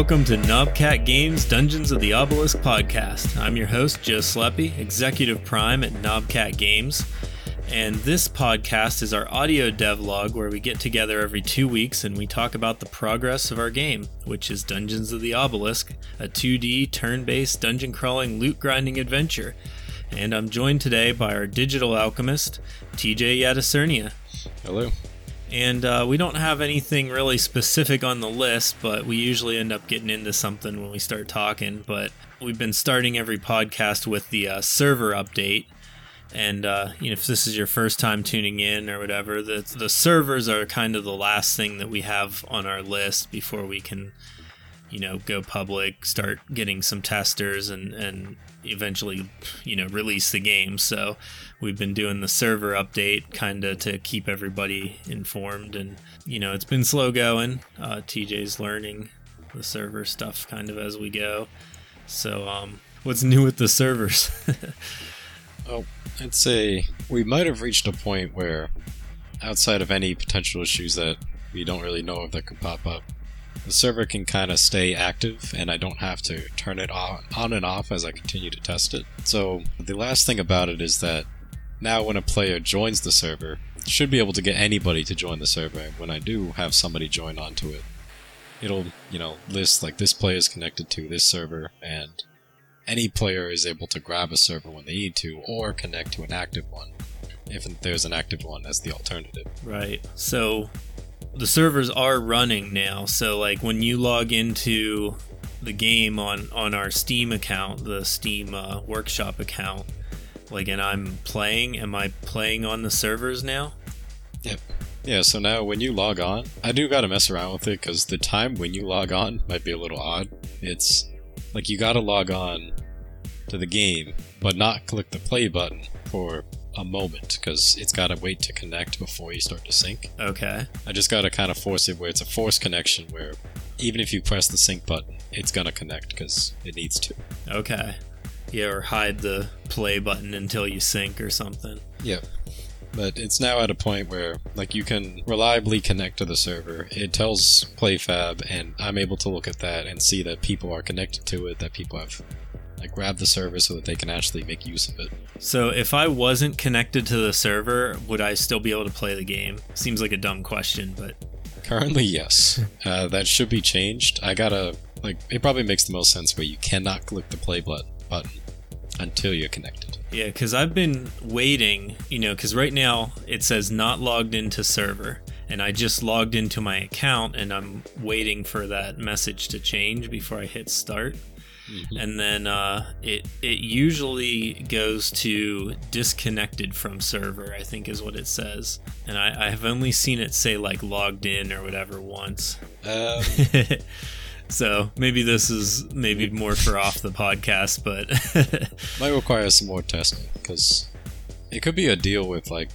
welcome to Knobcat Games Dungeons of the Obelisk podcast. I'm your host, Joe Sleppy, Executive Prime at Knobcat Games. And this podcast is our audio devlog where we get together every two weeks and we talk about the progress of our game, which is Dungeons of the Obelisk, a 2D turn based dungeon crawling loot grinding adventure. And I'm joined today by our digital alchemist, TJ Yadicernia. Hello. And uh, we don't have anything really specific on the list, but we usually end up getting into something when we start talking. But we've been starting every podcast with the uh, server update. And uh, you know, if this is your first time tuning in or whatever, the the servers are kind of the last thing that we have on our list before we can, you know, go public, start getting some testers, and and eventually, you know, release the game. So we've been doing the server update kind of to keep everybody informed, and you know, it's been slow going. Uh, TJ's learning the server stuff kind of as we go. So, um, what's new with the servers? Oh, I'd say we might have reached a point where, outside of any potential issues that we don't really know of that could pop up, the server can kind of stay active and I don't have to turn it on, on and off as I continue to test it. So, the last thing about it is that now when a player joins the server, should be able to get anybody to join the server. When I do have somebody join onto it, it'll, you know, list like this player is connected to this server and any player is able to grab a server when they need to or connect to an active one if there's an active one as the alternative. Right. So the servers are running now. So like when you log into the game on on our Steam account, the Steam uh, Workshop account, like and I'm playing, am I playing on the servers now? Yep. Yeah, so now when you log on, I do gotta mess around with it because the time when you log on might be a little odd. It's like you gotta log on to the game, but not click the play button for a moment because it's gotta wait to connect before you start to sync. Okay. I just gotta kind of force it where it's a forced connection where even if you press the sync button, it's gonna connect because it needs to. Okay. Yeah, or hide the play button until you sync or something. Yep. But it's now at a point where, like, you can reliably connect to the server. It tells PlayFab, and I'm able to look at that and see that people are connected to it, that people have, like, grabbed the server so that they can actually make use of it. So if I wasn't connected to the server, would I still be able to play the game? Seems like a dumb question, but Currently, yes. Uh, that should be changed. I gotta, like, it probably makes the most sense where you cannot click the play button, button until you're connected. Yeah, because I've been waiting, you know, because right now it says not logged into server, and I just logged into my account and I'm waiting for that message to change before I hit start. And then uh, it it usually goes to disconnected from server, I think is what it says. And I, I have only seen it say like logged in or whatever once. Uh, so maybe this is maybe more for off the podcast, but might require some more testing because it could be a deal with like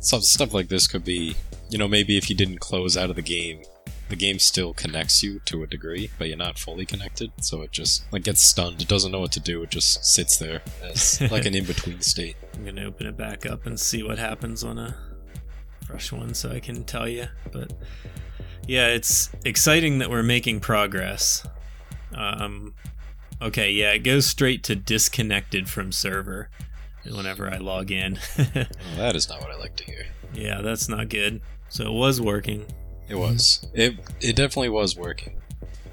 some stuff like this could be you know maybe if you didn't close out of the game the game still connects you to a degree but you're not fully connected. So it just like gets stunned. It doesn't know what to do. It just sits there as like an in-between state. I'm gonna open it back up and see what happens on a fresh one so I can tell you. But yeah, it's exciting that we're making progress. Um, okay, yeah, it goes straight to disconnected from server whenever I log in. well, that is not what i like to hear yeah, that's not good. So it was working. It was. It it definitely was working.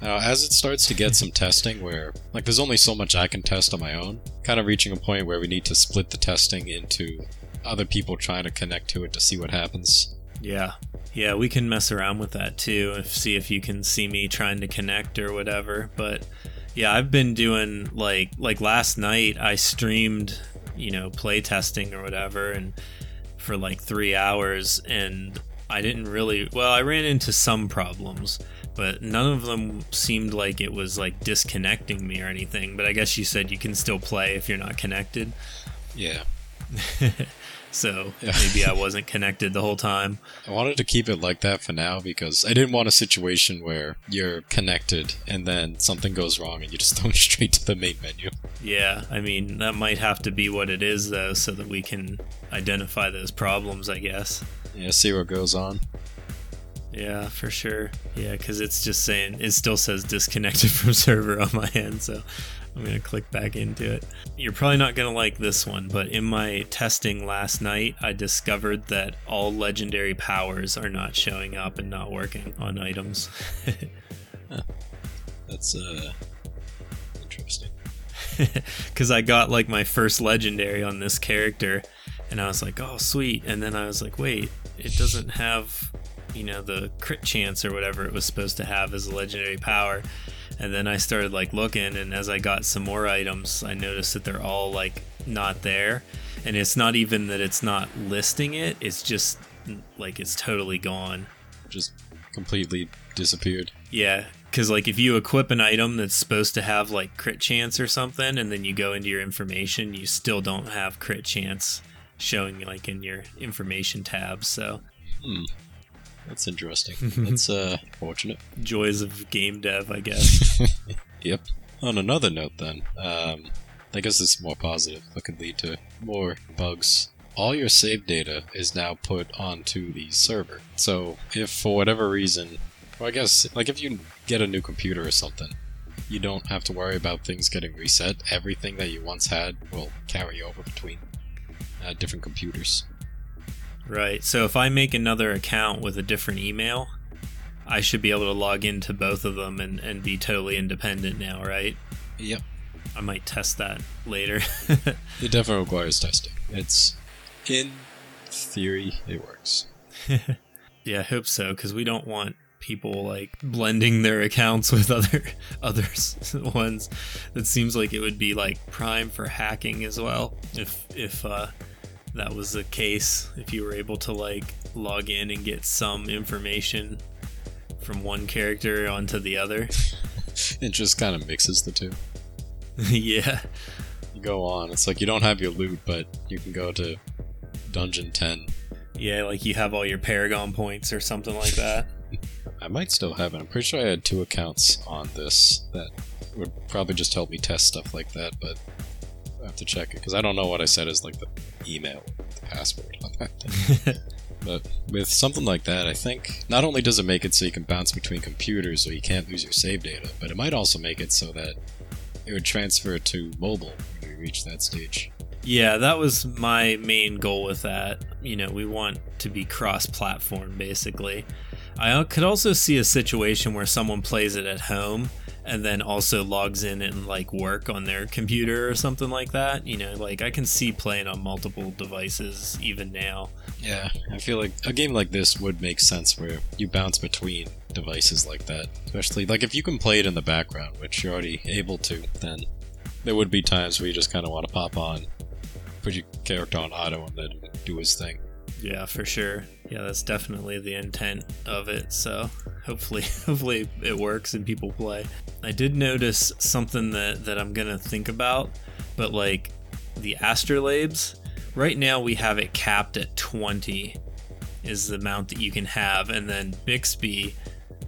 Now, as it starts to get some testing where, like, there's only so much I can test on my own, kind of reaching a point where we need to split the testing into other people trying to connect to it to see what happens. Yeah. Yeah, we can mess around with that too. If see if you can see me trying to connect or whatever. But yeah, I've been doing like like last night I streamed, you know, play testing or whatever and for like 3 hours and I didn't really well, I ran into some problems, but none of them seemed like it was like disconnecting me or anything. But I guess you said you can still play if you're not connected. Yeah. so maybe I wasn't connected the whole time. I wanted to keep it like that for now because I didn't want a situation where you're connected and then something goes wrong and you just go straight to the main menu. Yeah, I mean, that might have to be what it is, though, so that we can identify those problems, I guess. Yeah, see what goes on. Yeah, for sure. Yeah, because it's just saying it still says disconnected from server on my end, so I'm gonna click back into it. You're probably not gonna like this one, but in my testing last night, I discovered that all legendary powers are not showing up and not working on items. That's uh interesting. Because I got like my first legendary on this character, and I was like, oh sweet, and then I was like, wait, it doesn't have, you know, the crit chance or whatever it was supposed to have as a legendary power. And then I started like looking, and as I got some more items, I noticed that they're all like not there. And it's not even that it's not listing it, it's just like it's totally gone. Just completely disappeared. Yeah, because like if you equip an item that's supposed to have like crit chance or something, and then you go into your information, you still don't have crit chance showing like in your information tab. So Hmm. That's interesting. That's uh fortunate. joys of game dev, I guess. Yep. On another note, then, um, I guess it's more positive. That could lead to more bugs. All your save data is now put onto the server. So, if for whatever reason, well, I guess, like if you get a new computer or something, you don't have to worry about things getting reset. Everything that you once had will carry over between uh, different computers. Right. So if I make another account with a different email, I should be able to log into both of them and, and be totally independent now, right? Yep. I might test that later. It definitely requires testing. It's, in theory, it works. yeah, I hope so because we don't want people like blending their accounts with other others ones. It seems like it would be like prime for hacking as well. If if uh, that was the case, if you were able to like log in and get some information from one character onto the other. It just kind of mixes the two. yeah. You go on. It's like you don't have your loot, but you can go to Dungeon 10. Yeah, like you have all your Paragon points or something like that. I might still have it. I'm pretty sure I had two accounts on this that would probably just help me test stuff like that, but I have to check it because I don't know what I said as like the email, the password on that. but with something like that, I think not only does it make it so you can bounce between computers so you can't lose your save data, but it might also make it so that it would transfer to mobile when we reach that stage. Yeah, that was my main goal with that. You know, we want to be cross platform basically. I could also see a situation where someone plays it at home and then also logs in and like work on their computer or something like that. You know, like I can see playing on multiple devices even now. Yeah, I feel like a game like this would make sense where you bounce between devices like that. Especially, like, if you can play it in the background, which you're already able to, then there would be times where you just kind of want to pop on, put your character on auto, and then do his thing. Yeah, for sure. Yeah, that's definitely the intent of it. So hopefully, hopefully it works and people play. I did notice something that that I'm gonna think about, but like the astrolabes, right now we have it capped at 20 is the amount that you can have, and then Bixby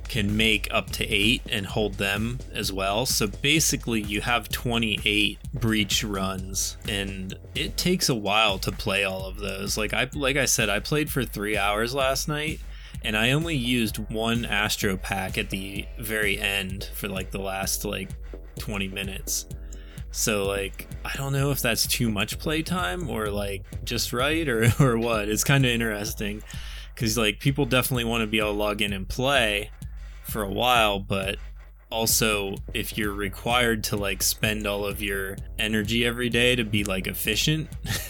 can make up to eight and hold them as well. So basically, you have 28 breach runs, and it takes a while to play all of those. Like I like I said, I played for three hours last night, and I only used one Astro pack at the very end for like the last like 20 minutes. So like I don't know if that's too much playtime or like just right or or what. It's kind of interesting because like people definitely want to be able to log in and play for a while, but also if you're required to like spend all of your energy every day to be like efficient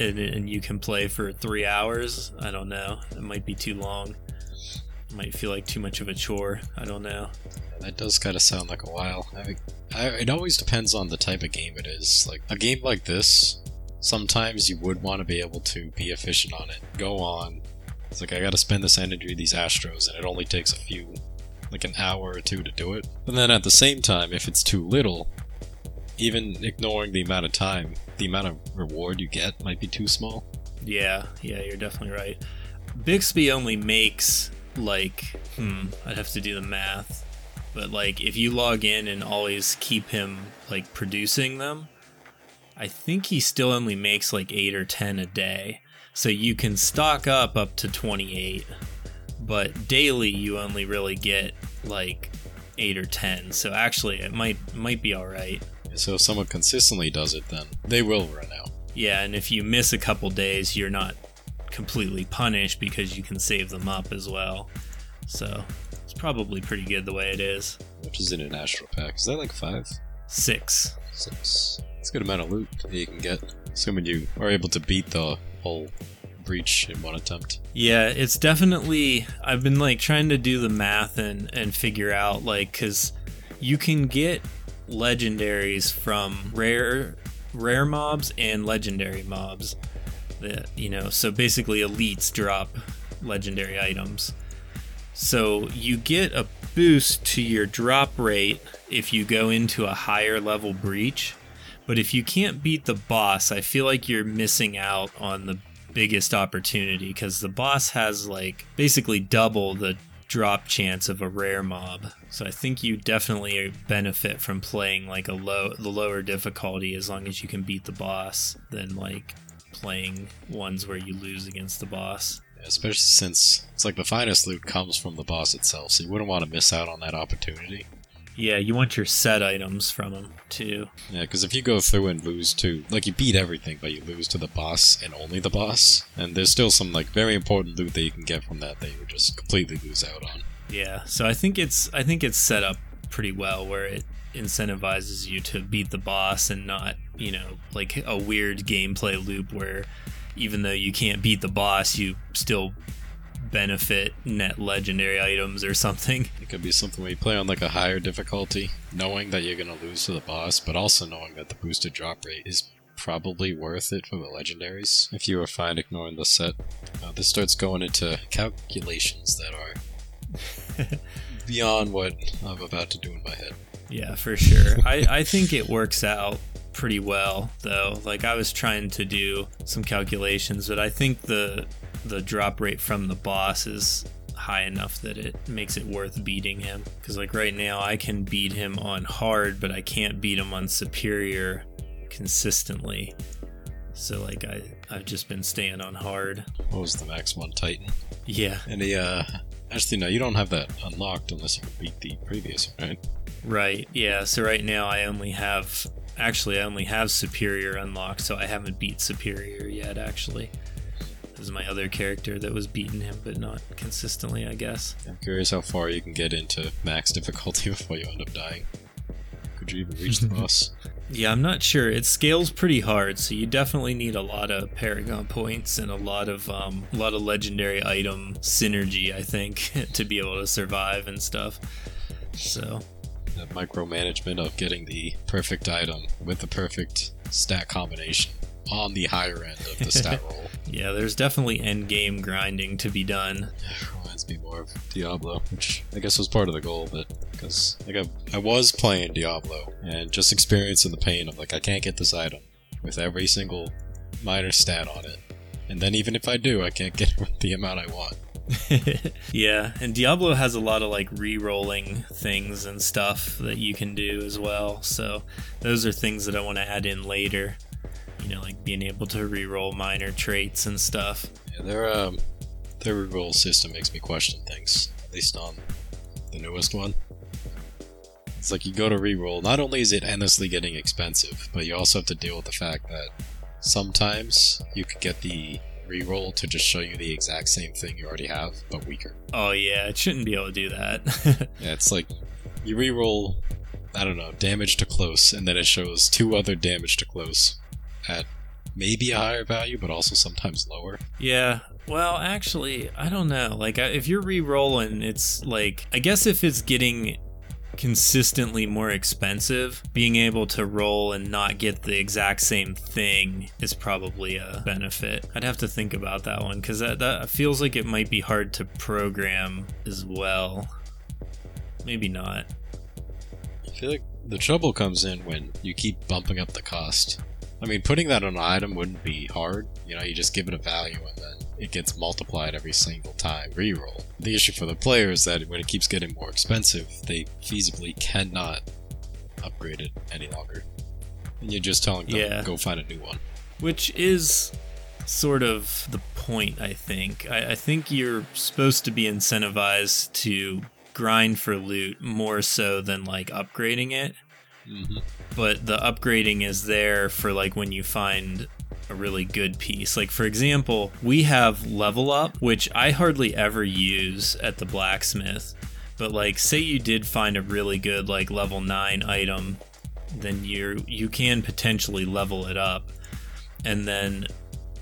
and, and you can play for three hours i don't know it might be too long it might feel like too much of a chore i don't know That does kind of sound like a while. I, I, it always depends on the type of game it is. Like a game like this, sometimes you would want to be able to be efficient on it. Go on. It's like I got to spend this energy, these astros, and it only takes a few, like an hour or two to do it. But then at the same time, if it's too little, even ignoring the amount of time, the amount of reward you get might be too small. yeah yeah you're definitely right bixby only makes like hmm i'd have to do the math but like if you log in and always keep him like producing them i think he still only makes like 8 or 10 a day so you can stock up up to 28 but daily you only really get like eight or ten. So actually, it might might be all right. So if someone consistently does it, then they will run out. Yeah, and if you miss a couple days, you're not completely punished because you can save them up as well. So it's probably pretty good the way it is. Which is in an astral pack? Is that like five? Six. Six. It's a good amount of loot that you can get, assuming you are able to beat the whole breach in one attempt. Yeah, it's definitely. I've been like trying to do the math and and figure out like because you can get legendaries from rare rare mobs and legendary mobs. That you know, so basically elites drop legendary items. So you get a boost to your drop rate if you go into a higher level breach. But if you can't beat the boss, I feel like you're missing out on the biggest opportunity because the boss has like basically double the drop chance of a rare mob. So I think you definitely benefit from playing like a low the lower difficulty as long as you can beat the boss than like playing ones where you lose against the boss. Especially since it's like the finest loot comes from the boss itself, so you wouldn't want to miss out on that opportunity. Yeah, you want your set items from them too. Yeah, because if you go through and lose to, like, you beat everything, but you lose to the boss and only the boss, and there's still some, like, very important loot that you can get from that that you would just completely lose out on. Yeah, so I think it's I think it's set up pretty well where it incentivizes you to beat the boss and not, you know, like a weird gameplay loop where even though you can't beat the boss, you still benefit net legendary items or something. It could be something where you play on like a higher difficulty, knowing that you're gonna lose to the boss, but also knowing that the boosted drop rate is probably worth it for the legendaries. If you are fine ignoring the set, uh, this starts going into calculations that are beyond what I'm about to do in my head. Yeah, for sure. I, I think it works out pretty well though. Like I was trying to do some calculations, but I think the the drop rate from the boss is high enough that it makes it worth beating him. Because like right now, I can beat him on hard, but I can't beat him on superior consistently. So like I I've just been staying on hard. What was the max one Titan? Yeah. Any uh actually no, you don't have that unlocked unless you beat the previous, one, right? Right. Yeah. So right now I only have actually I only have superior unlocked, so I haven't beat superior yet actually. This is my other character that was beating him, but not consistently, I guess. I'm curious how far you can get into max difficulty before you end up dying. Could you even reach the boss? Yeah, I'm not sure. It scales pretty hard, so you definitely need a lot of Paragon points and a lot of um, a lot of legendary item synergy, I think, to be able to survive and stuff. So that micromanagement of getting the perfect item with the perfect stat combination on the higher end of the stat roll. Yeah, there's definitely end game grinding to be done. Reminds me more of Diablo, which I guess was part of the goal, but because like I, I was playing Diablo and just experiencing the pain of like I can't get this item with every single minor stat on it, and then even if I do, I can't get the amount I want. yeah, and Diablo has a lot of like re-rolling things and stuff that you can do as well. So those are things that I want to add in later you know, like being able to re-roll minor traits and stuff. Yeah, their um, their re-roll system makes me question things. At least on the newest one. It's like you go to re-roll. Not only is it endlessly getting expensive, but you also have to deal with the fact that sometimes you could get the re-roll to just show you the exact same thing you already have, but weaker. Oh yeah, it shouldn't be able to do that. yeah, it's like you re-roll I don't know, damage to close, and then it shows two other damage to close at maybe a higher value, but also sometimes lower. Yeah. Well, actually, I don't know. Like, if you're re-rolling, it's like I guess if it's getting consistently more expensive, being able to roll and not get the exact same thing is probably a benefit. I'd have to think about that one because that, that feels like it might be hard to program as well. Maybe not. I feel like the trouble comes in when you keep bumping up the cost. I mean, putting that on an item wouldn't be hard. You know, you just give it a value and then it gets multiplied every single time reroll. The issue for the player is that when it keeps getting more expensive, they feasibly cannot upgrade it any longer. And you're just telling them, yeah. go find a new one. Which is sort of the point, I think. I, I think you're supposed to be incentivized to grind for loot more so than like upgrading it. Mm-hmm. But the upgrading is there for like when you find a really good piece. Like for example, we have level up, which I hardly ever use at the blacksmith. But like say you did find a really good like level 9 item, then you you can potentially level it up. And then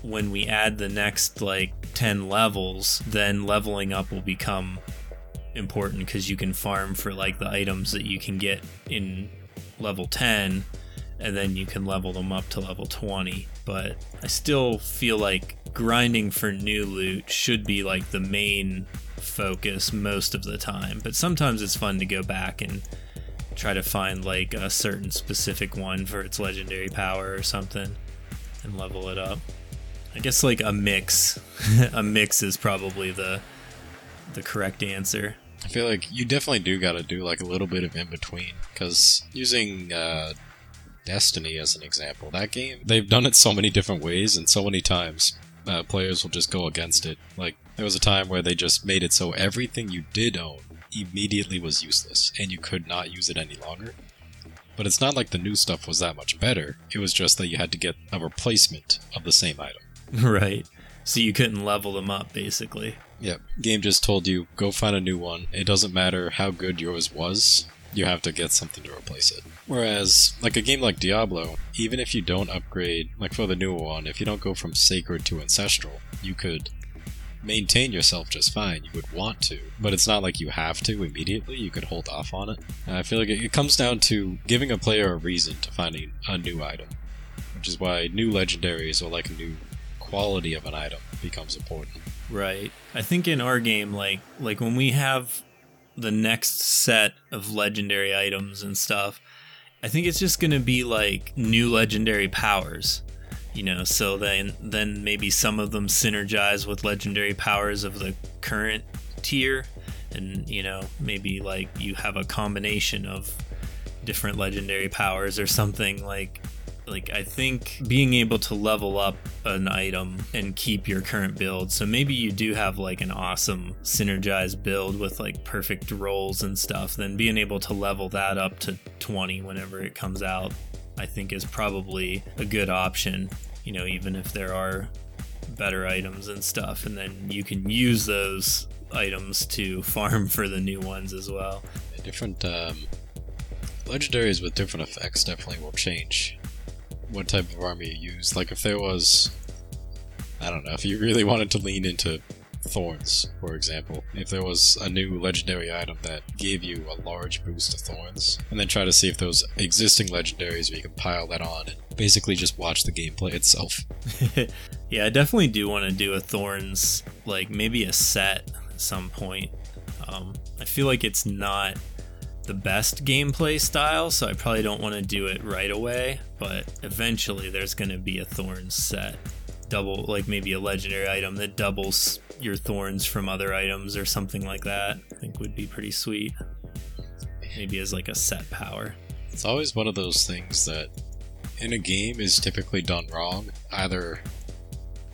when we add the next like 10 levels, then leveling up will become important because you can farm for like the items that you can get in level 10 and then you can level them up to level 20 but i still feel like grinding for new loot should be like the main focus most of the time. But sometimes it's fun to go back and try to find like a certain specific one for its legendary power or something and level it up. I guess like a mix. A mix is probably the the correct answer I feel like you definitely do got to do like a little bit of in between because using uh, Destiny as an example, that game they've done it so many different ways and so many times uh, players will just go against it. Like there was a time where they just made it so everything you did own immediately was useless and you could not use it any longer. But it's not like the new stuff was that much better. It was just that you had to get a replacement of the same item. right so you couldn't level them up basically Yep. Game just told you go find a new one. It doesn't matter how good yours was. You have to get something to replace it. Whereas, like a game like Diablo, even if you don't upgrade, like for the newer one, if you don't go from Sacred to Ancestral, you could maintain yourself just fine. You would want to, but it's not like you have to immediately. You could hold off on it. I feel like it, comes down to giving a player a reason to finding a new item, which is why new legendaries or like a new quality of an item becomes important. Right. I think in our game, like like when we have the next set of legendary items and stuff, I think it's just gonna be like new legendary powers. You know, so then then maybe some of them synergize with legendary powers of the current tier, and you know maybe like you have a combination of different legendary powers or something like like I think being able to level up an item and keep your current build. So maybe you do have like an awesome synergized build with like perfect rolls and stuff, then being able to level that up to 20 whenever it comes out, I think is probably a good option, you know, even if there are better items and stuff and then you can use those items to farm for the new ones as well. Different um, legendaries with different effects definitely will change what type of army you use. Like if there was, I don't know, if you really wanted to lean into thorns, for example, if there was a new legendary item that gave you a large boost of thorns, and then try to see if those existing legendaries where you can pile that on and basically just watch the gameplay itself. yeah, I definitely do want to do a thorns, like maybe a set at some point. Um, I feel like it's not the best gameplay style, so I probably don't want to do it right away, but eventually there's going to be a thorns set. Double, like maybe a legendary item that doubles your thorns from other items or something like that. I think would be pretty sweet. Maybe as like a set power. It's always one of those things that in a game is typically done wrong, either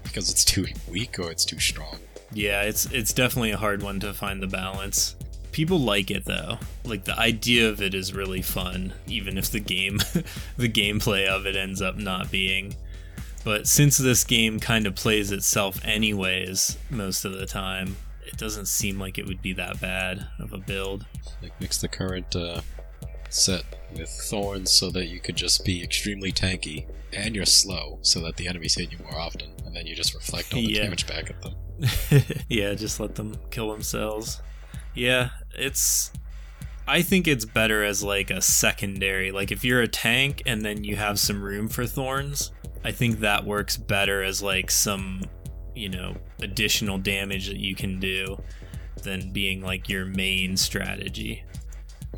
because it's too weak or it's too strong. Yeah, it's it's definitely a hard one to find the balance. People like it though. Like the idea of it is really fun, even if the game the gameplay of it ends up not being. But since this game kind of plays itself anyways most of the time, it doesn't seem like it would be that bad of a build. Like mix the current uh, set with thorns so that you could just be extremely tanky and you're slow so that the enemies hit you more often and then you just reflect all the Yeah. damage back at them. yeah, just let them kill themselves. Yeah, it's. I think it's better as like a secondary. Like if you're a tank and then you have some room for thorns, I think that works better as like some, you know, additional damage that you can do than being like your main strategy.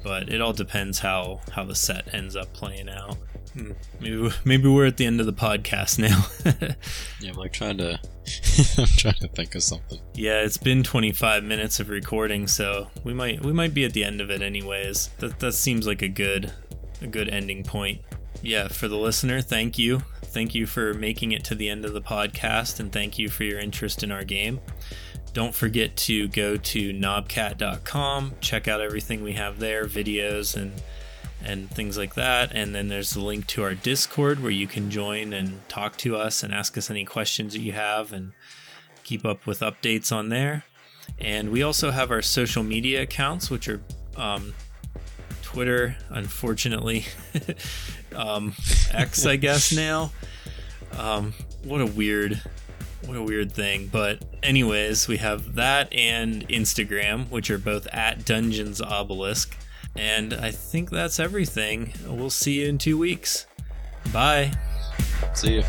But it all depends how how the set ends up playing out. Hmm. Maybe maybe we're at the end of the podcast now. Yeah, I'm like trying to I'm trying to think of something. Yeah, it's been 25 minutes of recording, so we might we might be at the end of it anyways. That that seems like a good a good ending point. Yeah, for the listener, thank you. thank you for making it to the end of the podcast, and thank you for your interest in our game. Don't forget to go to knobcat.com, check out everything we have there, videos and and things like that. And then there's the link to our Discord where you can join and talk to us and ask us any questions that you have and keep up with updates on there. And we also have our social media accounts, which are um, Twitter, unfortunately, um, X, I guess now. Um, what a weird what a weird thing. But, anyways, we have that and Instagram, which are both at Dungeons Obelisk. And I think that's everything. We'll see you in two weeks. Bye. See you.